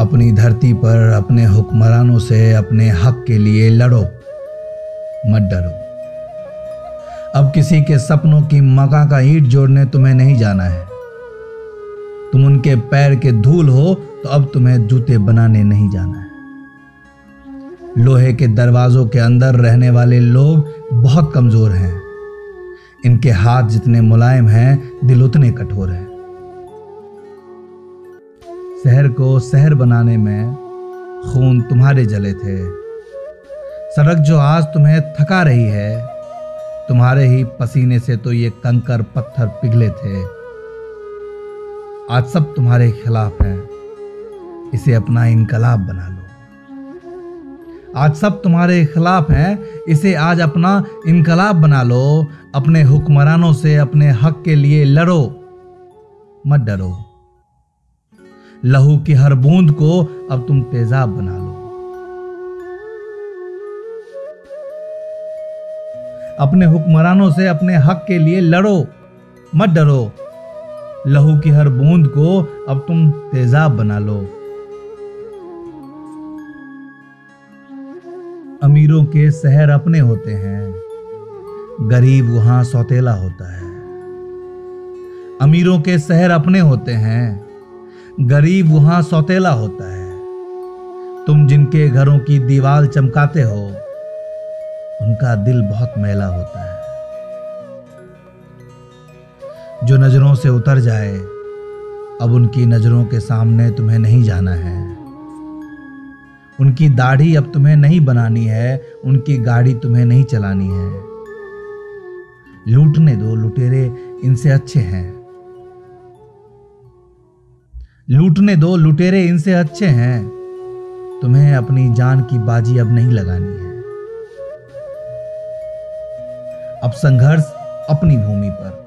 अपनी धरती पर अपने हुक्मरानों से अपने हक के लिए लड़ो, मत डरो। अब किसी के सपनों की मका का ईट जोड़ने तुम्हें नहीं जाना है। तुम उनके पैर के धूल हो तो अब तुम्हें जूते बनाने नहीं जाना है। लोहे के दरवाजों के अंदर रहने वाले लोग बहुत कमज़ोर हैं। इनके हाथ जितने मुलायम हैं, दिल उतने कठोर हैं। शहर को शहर बनाने में खून तुम्हारे जले थे। सड़क जो आज तुम्हें थका रही है, तुम्हारे ही पसीने से तो ये कंकर पत्थर पिघले थे। आज सब तुम्हारे खिलाफ हैं। इसे अपना इनकलाब बना लो। आज सब तुम्हारे खिलाफ हैं। इसे आज अपना इनकलाब बना लो। अपने हुक्मरानों से अपने हक के लिए लड़ो। मत डरो। लहू की हर बूंद को अब तुम तेजाब बना लो। अपने हुक्मरानों से अपने हक के लिए लड़ो, मत डरो। लहू की हर बूंद को अब तुम तेजाब बना लो। अमीरों के शहर अपने होते हैं, गरीब वहाँ सौतेला होता है। अमीरों के शहर अपने होते हैं गरीब वहाँ सौतेला होता है। तुम जिनके घरों की दीवार चमकाते हो, उनका दिल बहुत मैला होता है। जो नज़रों से उतर जाए, अब उनकी नज़रों के सामने तुम्हें नहीं जाना है। उनकी दाढ़ी अब तुम्हें नहीं बनानी है, उनकी गाड़ी तुम्हें नहीं चलानी है। लूटने दो लुटेरे, इनसे अच्छे हैं। लूटने दो, लुटेरे इनसे अच्छे हैं। तुम्हें अपनी जान की बाजी अब नहीं लगानी है। अब संघर्ष अपनी भूमि पर,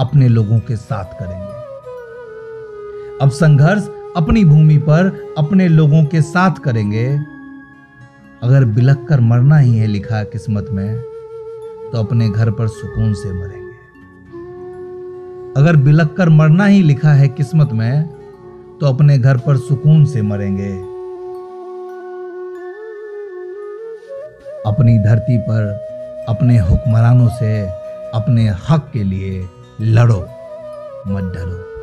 अपने लोगों के साथ करेंगे। अब संघर्ष अपनी भूमि पर, अपने लोगों के साथ करेंगे। अगर बिलक कर मरना ही है लिखा किस्मत में तो अपने घर पर सुकून से मरेंगे। अगर बिलक कर मरना ही लिखा है किस्मत में तो अपने घर पर सुकून से मरेंगे। अपनी धरती पर अपने हुक्मरानों से अपने हक के लिए लड़ो, मत डरो।